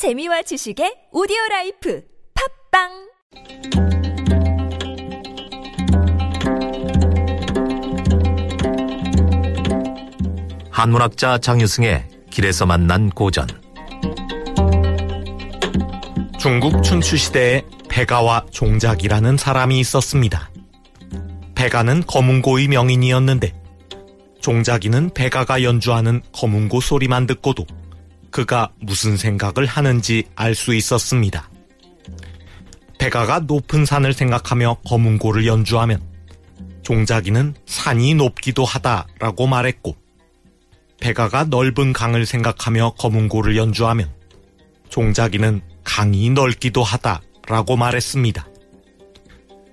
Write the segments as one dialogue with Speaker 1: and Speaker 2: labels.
Speaker 1: 재미와 지식의 오디오 라이프 팟빵
Speaker 2: 한문학자 장유승의 길에서 만난 고전
Speaker 3: 중국 춘추시대에 백아와 종자기라는 사람이 있었습니다. 백아는 거문고의 명인이었는데 종자기는 백아가 연주하는 거문고 소리만 듣고도 그가 무슨 생각을 하는지 알 수 있었습니다. 배가가 높은 산을 생각하며 검은고를 연주하면 종작이는 산이 높기도 하다라고 말했고 배가가 넓은 강을 생각하며 검은고를 연주하면 종작이는 강이 넓기도 하다라고 말했습니다.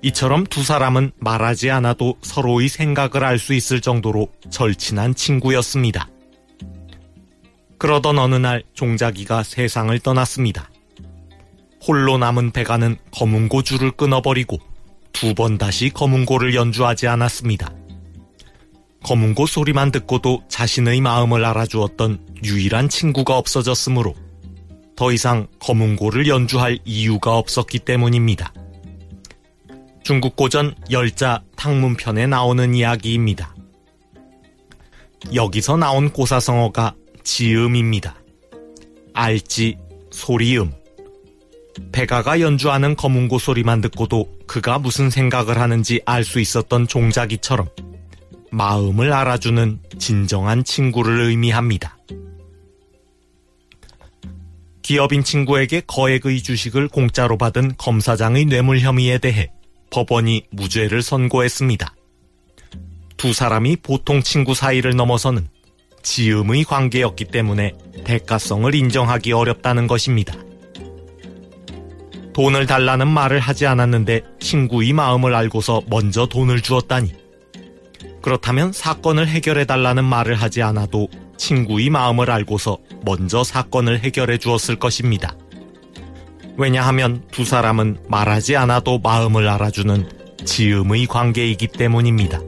Speaker 3: 이처럼 두 사람은 말하지 않아도 서로의 생각을 알 수 있을 정도로 절친한 친구였습니다. 그러던 어느 날 종자기가 세상을 떠났습니다. 홀로 남은 배가는 검은고 줄을 끊어버리고 두 번 다시 검은고를 연주하지 않았습니다. 검은고 소리만 듣고도 자신의 마음을 알아주었던 유일한 친구가 없어졌으므로 더 이상 검은고를 연주할 이유가 없었기 때문입니다. 중국 고전 열자 탕문편에 나오는 이야기입니다. 여기서 나온 고사성어가 지음입니다. 알지, 소리음. 백아가 연주하는 검은고 소리만 듣고도 그가 무슨 생각을 하는지 알 수 있었던 종자기처럼 마음을 알아주는 진정한 친구를 의미합니다. 기업인 친구에게 거액의 주식을 공짜로 받은 검사장의 뇌물 혐의에 대해 법원이 무죄를 선고했습니다. 두 사람이 보통 친구 사이를 넘어서는 지음의 관계였기 때문에 대가성을 인정하기 어렵다는 것입니다. 돈을 달라는 말을 하지 않았는데 친구의 마음을 알고서 먼저 돈을 주었다니. 그렇다면 사건을 해결해 달라는 말을 하지 않아도 친구의 마음을 알고서 먼저 사건을 해결해 주었을 것입니다. 왜냐하면 두 사람은 말하지 않아도 마음을 알아주는 지음의 관계이기 때문입니다.